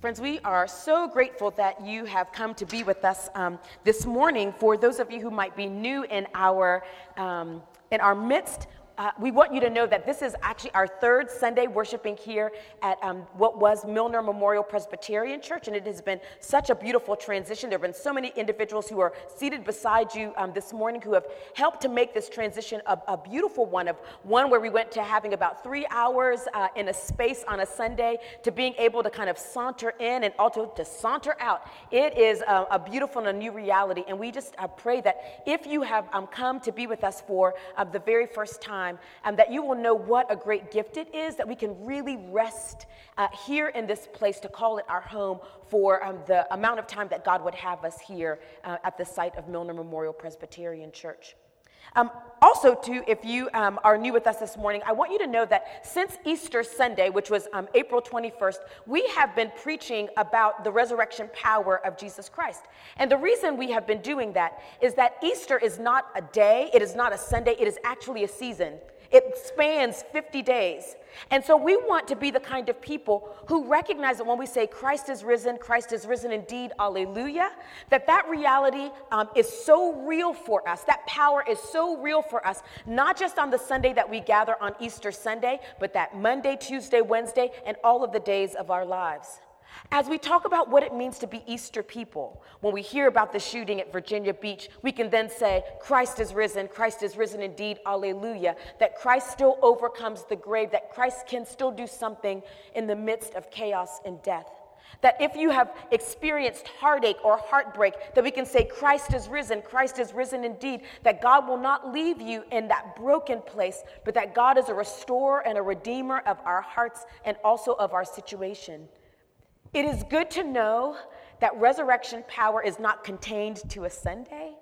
Friends, we are so grateful that you have come to be with us um, this morning. For those of you who might be new in our, um, in our midst, uh, we want you to know that this is actually our third Sunday worshiping here at um, what was Milner Memorial Presbyterian Church, and it has been such a beautiful transition. There have been so many individuals who are seated beside you um, this morning who have helped to make this transition a, a, beautiful one of one where we went to having about three hours uh, in a space on a Sunday to being able to kind of saunter in and also to saunter out. It is a, a beautiful and a new reality, and we just uh, pray that if you have um, come to be with us for uh, the very first time, time, and that you will know what a great gift it is that we can really rest uh, here in this place to call it our home for um, the amount of time that God would have us here uh, at the site of Milner Memorial Presbyterian Church. Um, also, too, if you um, are new with us this morning, I want you to know that since Easter Sunday, which was um, April 21st, we have been preaching about the resurrection power of Jesus Christ. And the reason we have been doing that is that Easter is not a day, it is not a Sunday, it is actually a season. It spans 50 days. And so we want to be the kind of people who recognize that when we say Christ is risen, Christ is risen indeed, alleluia, that that reality um, is so real for us. That power is so real for us, not just on the Sunday that we gather on Easter Sunday, but that Monday, Tuesday, Wednesday, and all of the days of our lives. As we talk about what it means to be Easter people, when we hear about the shooting at Virginia Beach, we can then say, Christ is risen, Christ is risen indeed, alleluia, that Christ still overcomes the grave, that Christ can still do something in the midst of chaos and death. That if you have experienced heartache or heartbreak, that we can say, Christ is risen, Christ is risen indeed, that God will not leave you in that broken place, but that God is a restorer and a redeemer of our hearts and also of our situation. It is good to know that resurrection power is not contained to a Sunday,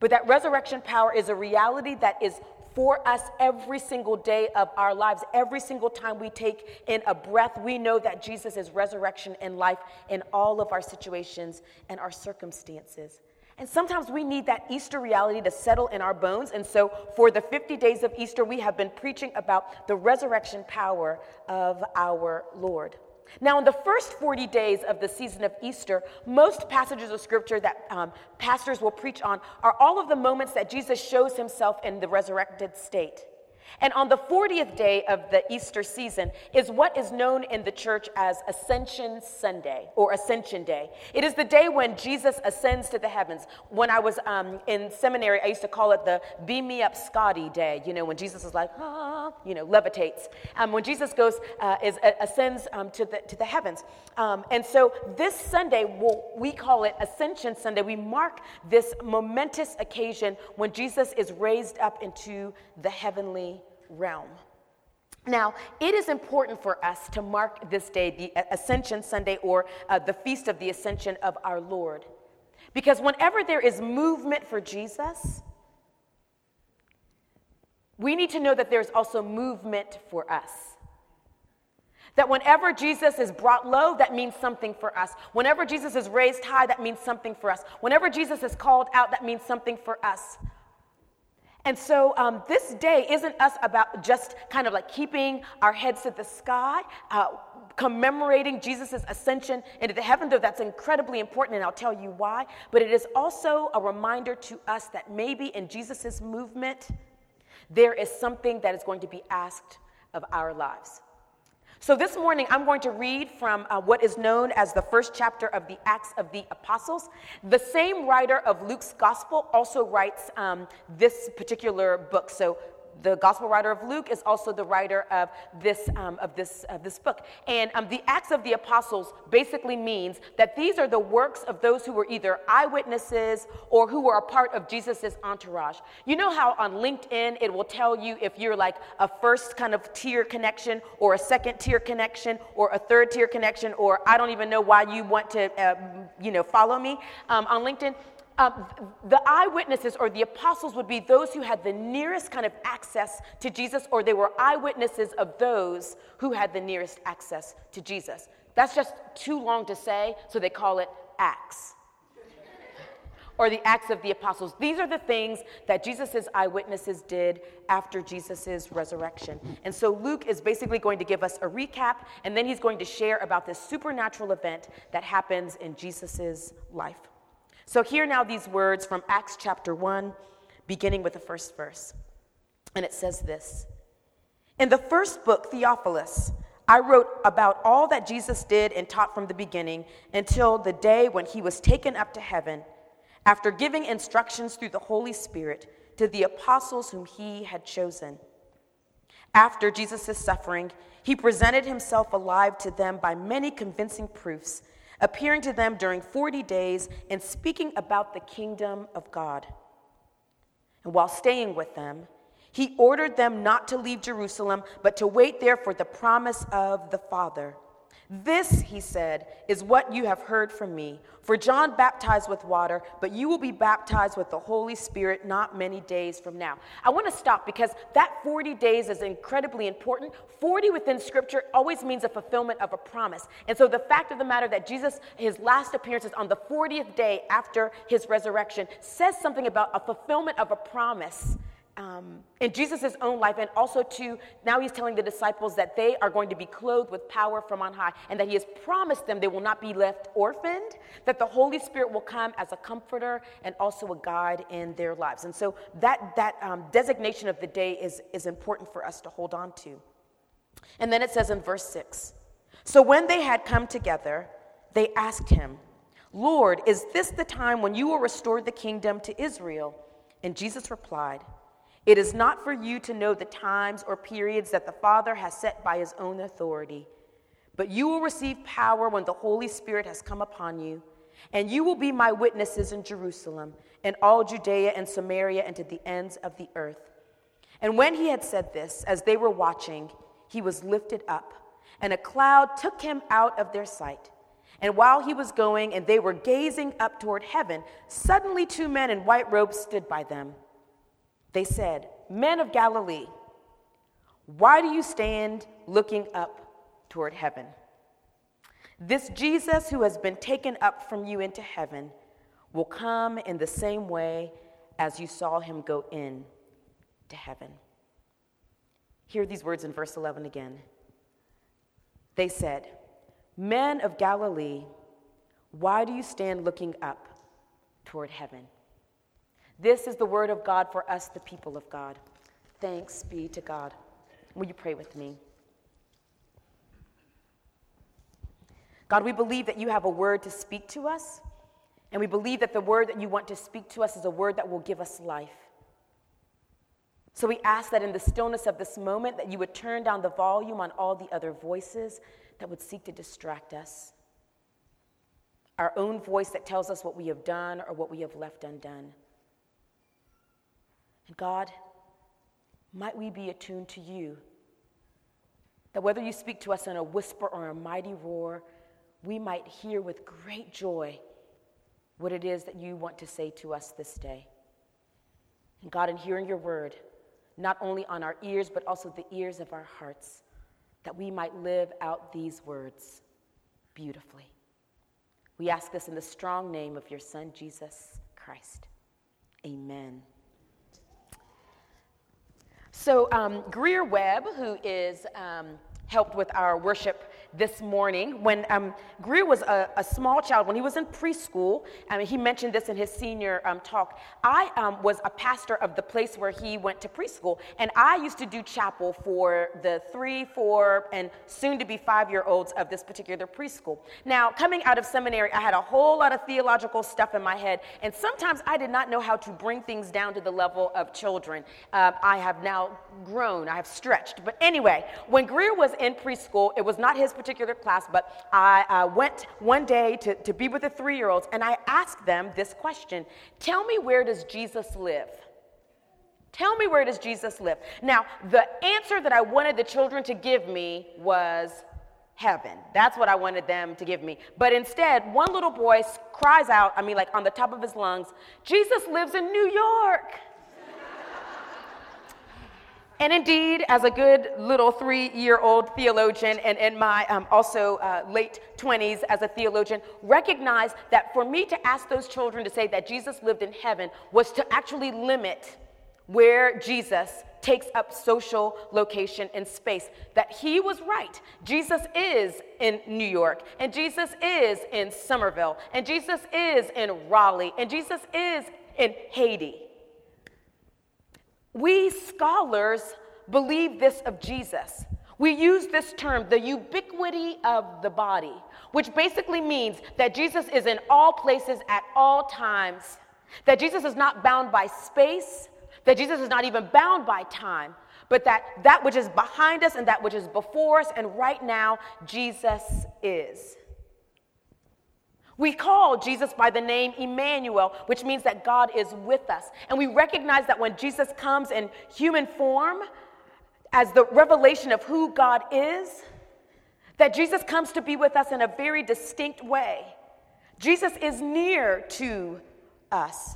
but that resurrection power is a reality that is for us every single day of our lives. Every single time we take in a breath, we know that Jesus is resurrection and life in all of our situations and our circumstances. And sometimes we need that Easter reality to settle in our bones. And so, for the 50 days of Easter, we have been preaching about the resurrection power of our Lord. Now, in the first 40 days of the season of Easter, most passages of scripture that um, pastors will preach on are all of the moments that Jesus shows himself in the resurrected state. And on the 40th day of the Easter season is what is known in the church as Ascension Sunday or Ascension Day. It is the day when Jesus ascends to the heavens. When I was um, in seminary, I used to call it the Beam Me Up Scotty Day, you know, when Jesus is like, ah, you know, levitates. Um, when Jesus goes, uh, is, uh, ascends um, to, the, to the heavens. Um, and so this Sunday, we'll, we call it Ascension Sunday. We mark this momentous occasion when Jesus is raised up into the heavenly realm. Now, it is important for us to mark this day, the Ascension Sunday, or uh, the Feast of the Ascension of our Lord. Because whenever there is movement for Jesus, we need to know that there's also movement for us. That whenever Jesus is brought low, that means something for us. Whenever Jesus is raised high, that means something for us. Whenever Jesus is called out, that means something for us. And so um, this day isn't us about just kind of like keeping our heads to the sky, uh, commemorating Jesus' ascension into the heaven, though that's incredibly important, and I'll tell you why. But it is also a reminder to us that maybe in Jesus' movement, there is something that is going to be asked of our lives. So, this morning, I'm going to read from uh, what is known as the first chapter of the Acts of the Apostles. The same writer of Luke's gospel also writes um, this particular book. So, the gospel writer of Luke is also the writer of this, um, of this, of this book. And um, the Acts of the Apostles basically means that these are the works of those who were either eyewitnesses or who were a part of Jesus' entourage. You know how on LinkedIn it will tell you if you're like a first kind of tier connection or a second tier connection or a third tier connection or I don't even know why you want to, uh, you know, follow me um, on LinkedIn um, the eyewitnesses or the apostles would be those who had the nearest kind of access to Jesus, or they were eyewitnesses of those who had the nearest access to Jesus. That's just too long to say, so they call it Acts. or the Acts of the Apostles. These are the things that Jesus' eyewitnesses did after Jesus' resurrection. And so Luke is basically going to give us a recap, and then he's going to share about this supernatural event that happens in Jesus' life. So, hear now these words from Acts chapter 1, beginning with the first verse. And it says this In the first book, Theophilus, I wrote about all that Jesus did and taught from the beginning until the day when he was taken up to heaven, after giving instructions through the Holy Spirit to the apostles whom he had chosen. After Jesus' suffering, he presented himself alive to them by many convincing proofs appearing to them during 40 days and speaking about the kingdom of God. And while staying with them, he ordered them not to leave Jerusalem, but to wait there for the promise of the Father this, he said, is what you have heard from me. For John baptized with water, but you will be baptized with the Holy Spirit not many days from now. I want to stop because that 40 days is incredibly important. 40 within Scripture always means a fulfillment of a promise. And so the fact of the matter that Jesus, his last appearance is on the 40th day after his resurrection, says something about a fulfillment of a promise um, in Jesus' own life, and also to now he's telling the disciples that they are going to be clothed with power from on high, and that he has promised them they will not be left orphaned, that the Holy Spirit will come as a comforter and also a guide in their lives. And so that, that um, designation of the day is, is important for us to hold on to. And then it says in verse 6 So when they had come together, they asked him, Lord, is this the time when you will restore the kingdom to Israel? And Jesus replied, it is not for you to know the times or periods that the Father has set by his own authority, but you will receive power when the Holy Spirit has come upon you, and you will be my witnesses in Jerusalem and all Judea and Samaria and to the ends of the earth. And when he had said this, as they were watching, he was lifted up, and a cloud took him out of their sight. And while he was going and they were gazing up toward heaven, suddenly two men in white robes stood by them. They said, Men of Galilee, why do you stand looking up toward heaven? This Jesus who has been taken up from you into heaven will come in the same way as you saw him go in to heaven. Hear these words in verse 11 again. They said, Men of Galilee, why do you stand looking up toward heaven? This is the word of God for us, the people of God. Thanks be to God. Will you pray with me? God, we believe that you have a word to speak to us, and we believe that the word that you want to speak to us is a word that will give us life. So we ask that in the stillness of this moment that you would turn down the volume on all the other voices that would seek to distract us. Our own voice that tells us what we have done or what we have left undone. And God, might we be attuned to you. That whether you speak to us in a whisper or a mighty roar, we might hear with great joy what it is that you want to say to us this day. And God, in hearing your word, not only on our ears, but also the ears of our hearts, that we might live out these words beautifully. We ask this in the strong name of your Son, Jesus Christ. Amen. So, um, Greer Webb, who is um, helped with our worship this morning. When um, Greer was a, a, small child, when he was in preschool, I mean, he mentioned this in his senior um, talk. I um, was a pastor of the place where he went to preschool, and I used to do chapel for the three, four, and soon to be five year olds of this particular preschool. Now, coming out of seminary, I had a whole lot of theological stuff in my head, and sometimes I did not know how to bring things down to the level of children. Uh, I have now grown, I have stretched. But anyway, when Greer was in preschool, it was not his particular class, but I uh, went one day to, to be with the three year olds and I asked them this question Tell me, where does Jesus live? Tell me, where does Jesus live? Now, the answer that I wanted the children to give me was heaven. That's what I wanted them to give me. But instead, one little boy cries out, I mean, like on the top of his lungs, Jesus lives in New York. And indeed, as a good little three year old theologian and in my um, also uh, late 20s as a theologian, recognize that for me to ask those children to say that Jesus lived in heaven was to actually limit where Jesus takes up social location and space. That he was right. Jesus is in New York, and Jesus is in Somerville, and Jesus is in Raleigh, and Jesus is in Haiti. We scholars believe this of Jesus. We use this term, the ubiquity of the body, which basically means that Jesus is in all places at all times, that Jesus is not bound by space, that Jesus is not even bound by time, but that that which is behind us and that which is before us, and right now, Jesus is. We call Jesus by the name Emmanuel, which means that God is with us. And we recognize that when Jesus comes in human form, as the revelation of who God is, that Jesus comes to be with us in a very distinct way. Jesus is near to us.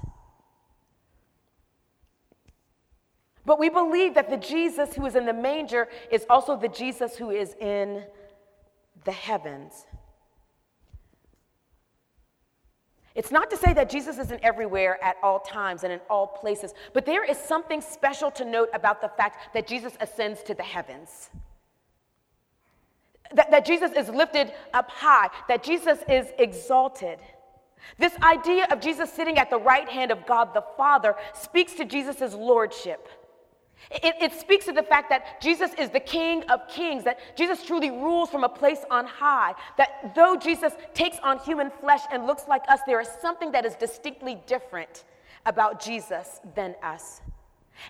But we believe that the Jesus who is in the manger is also the Jesus who is in the heavens. It's not to say that Jesus isn't everywhere at all times and in all places, but there is something special to note about the fact that Jesus ascends to the heavens. That, that Jesus is lifted up high, that Jesus is exalted. This idea of Jesus sitting at the right hand of God the Father speaks to Jesus' lordship. It, it, speaks to the fact that Jesus is the King of kings, that Jesus truly rules from a place on high, that though Jesus takes on human flesh and looks like us, there is something that is distinctly different about Jesus than us.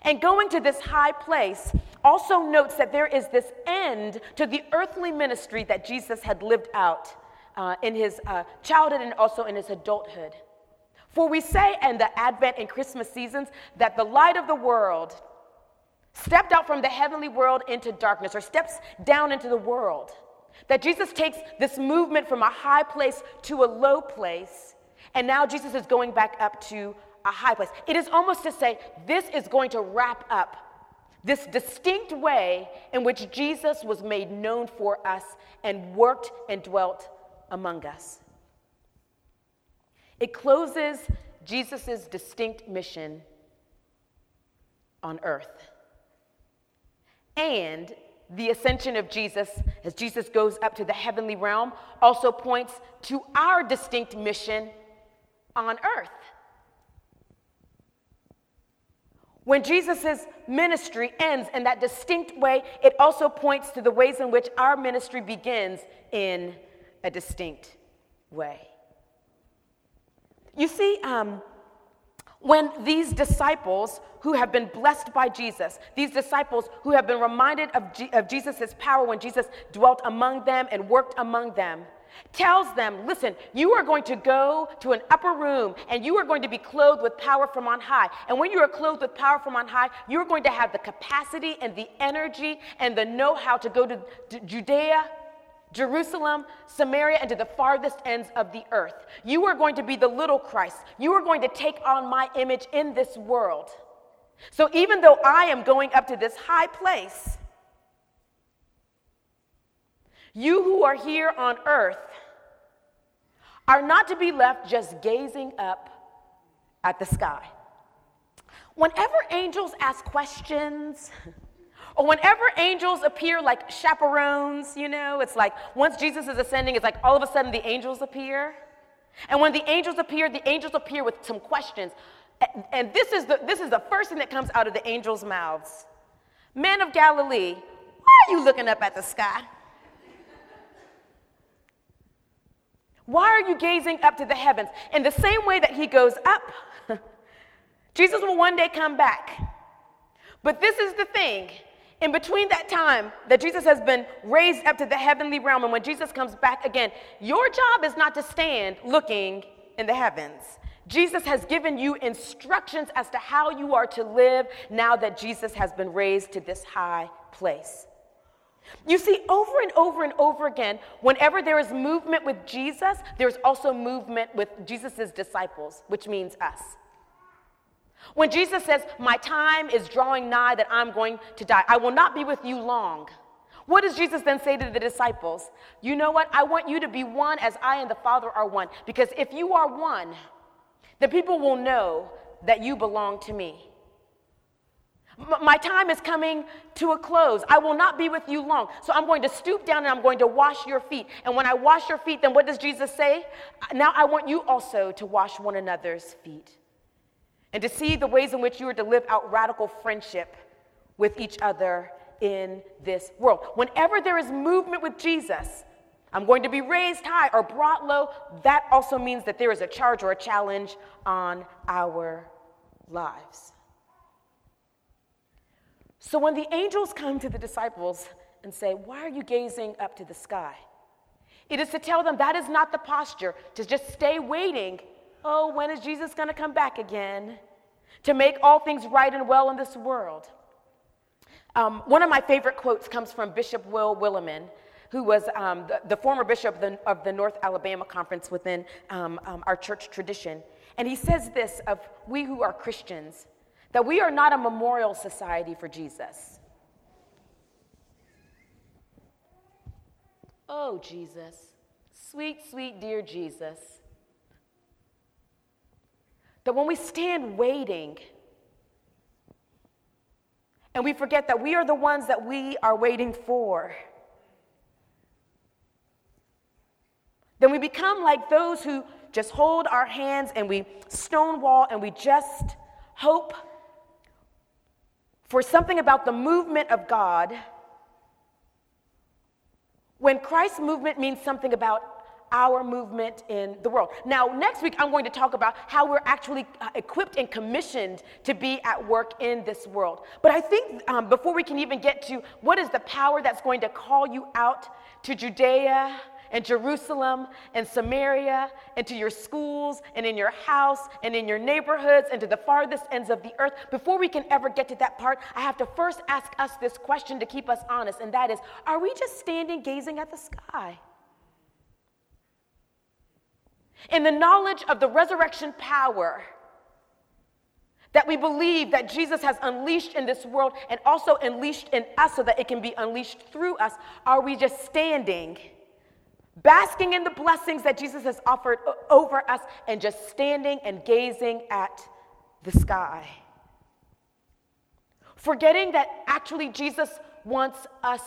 And going to this high place also notes that there is this end to the earthly ministry that Jesus had lived out uh, in his uh, childhood and also in his adulthood. For we say in the Advent and Christmas seasons that the light of the world stepped out from the heavenly world into darkness or steps down into the world. That Jesus takes this movement from a high place to a low place, and now Jesus is going back up to a high place. It is almost to say, this is going to wrap up this distinct way in which Jesus was made known for us and worked and dwelt among us. It closes Jesus' distinct mission on earth and the ascension of Jesus, as Jesus goes up to the heavenly realm, also points to our distinct mission on earth. When Jesus' ministry ends in that distinct way, it also points to the ways in which our ministry begins in a distinct way. You see, um, when these disciples who have been blessed by Jesus, these disciples who have been reminded of, G- of Jesus' power when Jesus dwelt among them and worked among them, tells them, listen, you are going to go to an upper room and you are going to be clothed with power from on high. And when you are clothed with power from on high, you're going to have the capacity and the energy and the know how to go to, to Judea Jerusalem, Samaria, and to the farthest ends of the earth. You are going to be the little Christ. You are going to take on my image in this world. So even though I am going up to this high place, you who are here on earth are not to be left just gazing up at the sky. Whenever angels ask questions, or whenever angels appear like chaperones, you know, it's like once Jesus is ascending, it's like all of a sudden the angels appear. And when the angels appear, the angels appear with some questions. And this is the, this is the first thing that comes out of the angels' mouths. Men of Galilee, why are you looking up at the sky? Why are you gazing up to the heavens? In the same way that he goes up, Jesus will one day come back. But this is the thing in between that time that Jesus has been raised up to the heavenly realm and when Jesus comes back again, your job is not to stand looking in the heavens. Jesus has given you instructions as to how you are to live now that Jesus has been raised to this high place. You see, over and over and over again, whenever there is movement with Jesus, there's also movement with Jesus' disciples, which means us. When Jesus says, My time is drawing nigh that I'm going to die, I will not be with you long. What does Jesus then say to the disciples? You know what? I want you to be one as I and the Father are one. Because if you are one, the people will know that you belong to me. My time is coming to a close. I will not be with you long. So I'm going to stoop down and I'm going to wash your feet. And when I wash your feet, then what does Jesus say? Now I want you also to wash one another's feet and to see the ways in which you are to live out radical friendship with each other in this world. Whenever there is movement with Jesus, I'm going to be raised high or brought low, that also means that there is a charge or a challenge on our lives. So when the angels come to the disciples and say, Why are you gazing up to the sky? It is to tell them that is not the posture, to just stay waiting. Oh, when is Jesus going to come back again? To make all things right and well in this world. Um, one of my favorite quotes comes from Bishop Will Willimon, who was um, the, the, former bishop of the, of the, North Alabama Conference within um, um our church tradition. And he says this of we who are Christians that we are not a memorial society for Jesus. Oh, Jesus, sweet, sweet, dear Jesus. That when we stand waiting, and we forget that we are the ones that we are waiting for, then we become like those who just hold our hands and we stonewall and we just hope for something about the movement of God. When Christ's movement means something about our movement in the world. Now, next week, I'm going to talk about how we're actually uh, equipped and commissioned to be at work in this world. But I think um, before we can even get to what is the power that's going to call you out to Judea and Jerusalem and Samaria and to your schools and in your house and in your neighborhoods and to the farthest ends of the earth. Before we can ever get to that part, I have to first ask us this question to keep us honest, and that is Are we just standing gazing at the sky? In the knowledge of the resurrection power, that we believe that Jesus has unleashed in this world and also unleashed in us so that it can be unleashed through us, are we just standing basking in the blessings that Jesus has offered over us, and just standing and gazing at the sky. Forgetting that actually Jesus wants us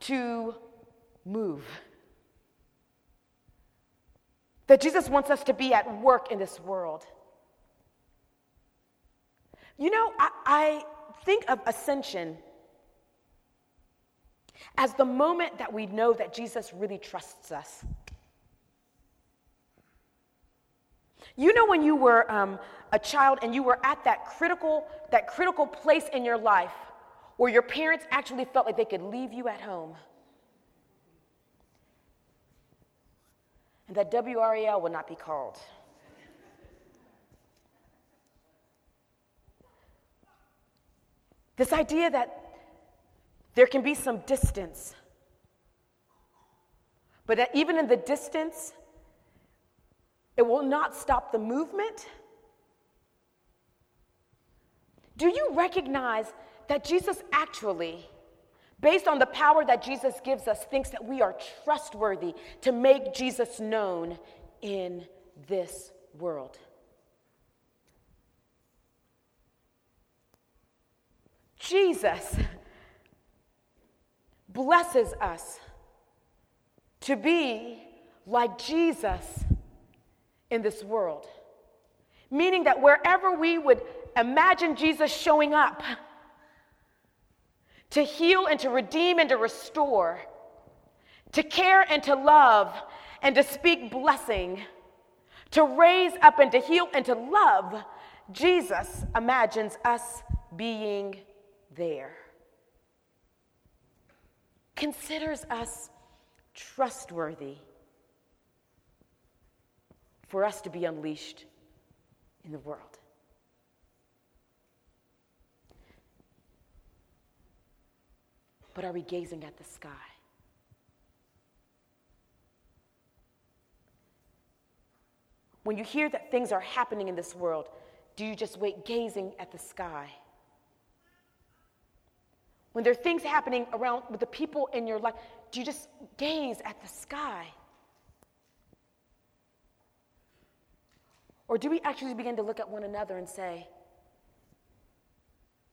to move. That Jesus wants us to be at work in this world. You know, I, I think of ascension as the moment that we know that Jesus really trusts us. You know when you were um, a child and you were at that critical, that critical place in your life where your parents actually felt like they could leave you at home. And that WRAL would not be called. This idea that there can be some distance. But that even in the distance, it will not stop the movement. Do you recognize that Jesus actually, based on the power that Jesus gives us, thinks that we are trustworthy to make Jesus known in this world? Jesus blesses us to be like Jesus in this world. Meaning that wherever we would imagine Jesus showing up to heal and to redeem and to restore, to care and to love and to speak blessing, to raise up and to heal and to love, Jesus imagines us being there considers us trustworthy for us to be unleashed in the world. But are we gazing at the sky? When you hear that things are happening in this world, do you just wait gazing at the sky? When there are things happening around with the people in your life, do you just gaze at the sky? Or do we actually begin to look at one another and say,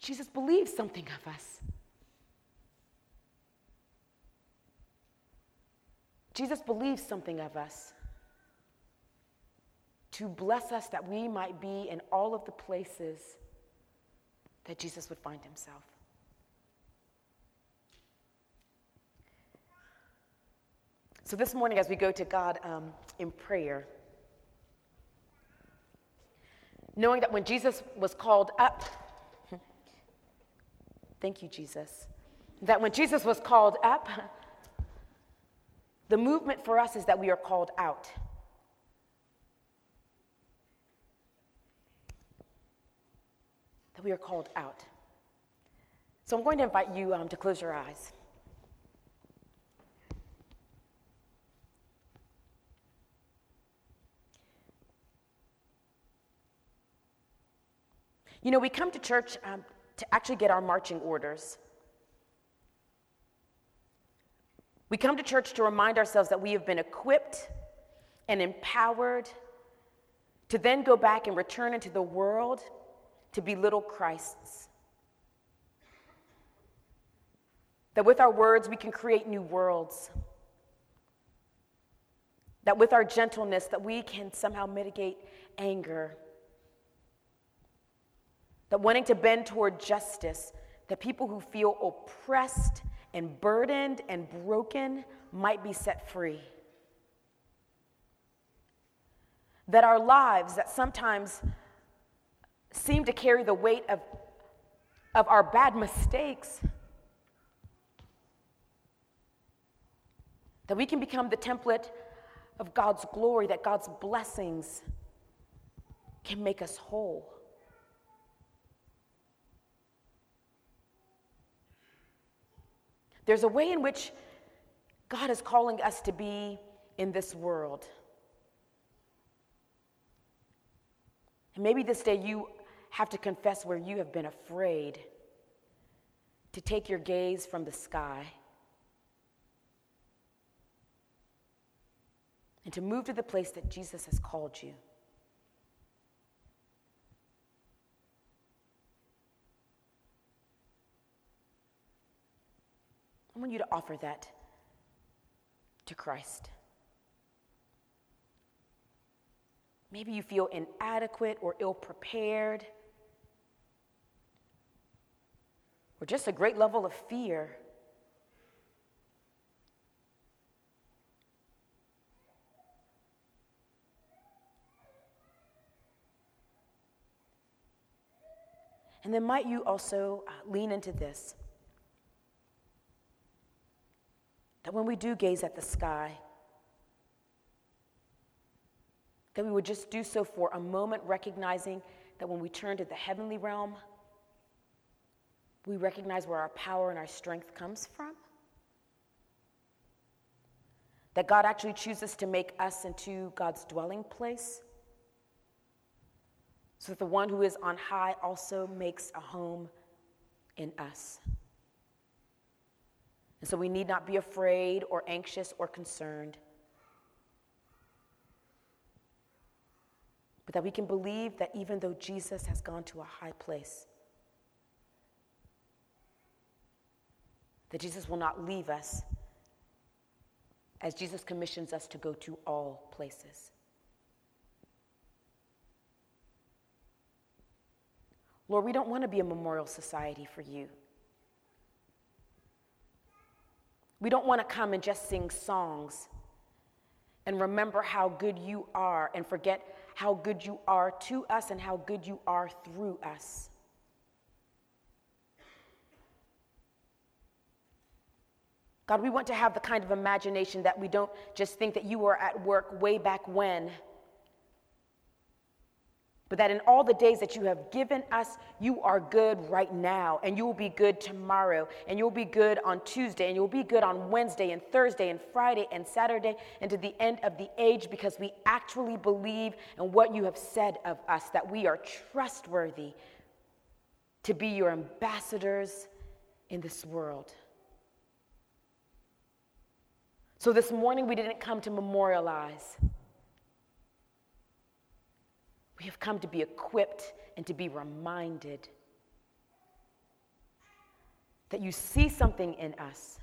Jesus believes something of us? Jesus believes something of us to bless us that we might be in all of the places that Jesus would find himself. So, this morning, as we go to God um, in prayer, knowing that when Jesus was called up, thank you, Jesus, that when Jesus was called up, the movement for us is that we are called out. That we are called out. So I'm going to invite you um, to close your eyes. You know, we come to church um, to actually get our marching orders. We come to church to remind ourselves that we have been equipped and empowered to then go back and return into the world to be little Christs. That with our words, we can create new worlds. That with our gentleness, that we can somehow mitigate anger that wanting to bend toward justice, that people who feel oppressed and burdened and broken might be set free. That our lives, that sometimes seem to carry the weight of, of our bad mistakes, that we can become the template of God's glory, that God's blessings can make us whole. There's a way in which God is calling us to be in this world. And maybe this day you have to confess where you have been afraid to take your gaze from the sky and to move to the place that Jesus has called you. I want you to offer that to Christ. Maybe you feel inadequate or ill prepared, or just a great level of fear. And then, might you also uh, lean into this? That when we do gaze at the sky, that we would just do so for a moment, recognizing that when we turn to the heavenly realm, we recognize where our power and our strength comes from. That God actually chooses to make us into God's dwelling place. So that the one who is on high also makes a home in us. And so we need not be afraid or anxious or concerned, but that we can believe that even though Jesus has gone to a high place, that Jesus will not leave us as Jesus commissions us to go to all places. Lord, we don't want to be a memorial society for you. We don't want to come and just sing songs and remember how good you are and forget how good you are to us and how good you are through us. God, we want to have the kind of imagination that we don't just think that you were at work way back when, but that in all the days that you have given us, you are good right now, and you will be good tomorrow, and you'll be good on Tuesday, and you'll be good on Wednesday, and Thursday, and Friday, and Saturday, and to the end of the age, because we actually believe in what you have said of us, that we are trustworthy to be your ambassadors in this world. So this morning, we didn't come to memorialize. We have come to be equipped and to be reminded that you see something in us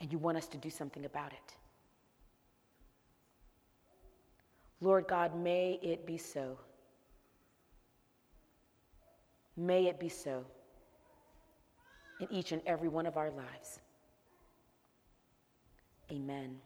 and you want us to do something about it. Lord God, may it be so. May it be so in each and every one of our lives. Amen.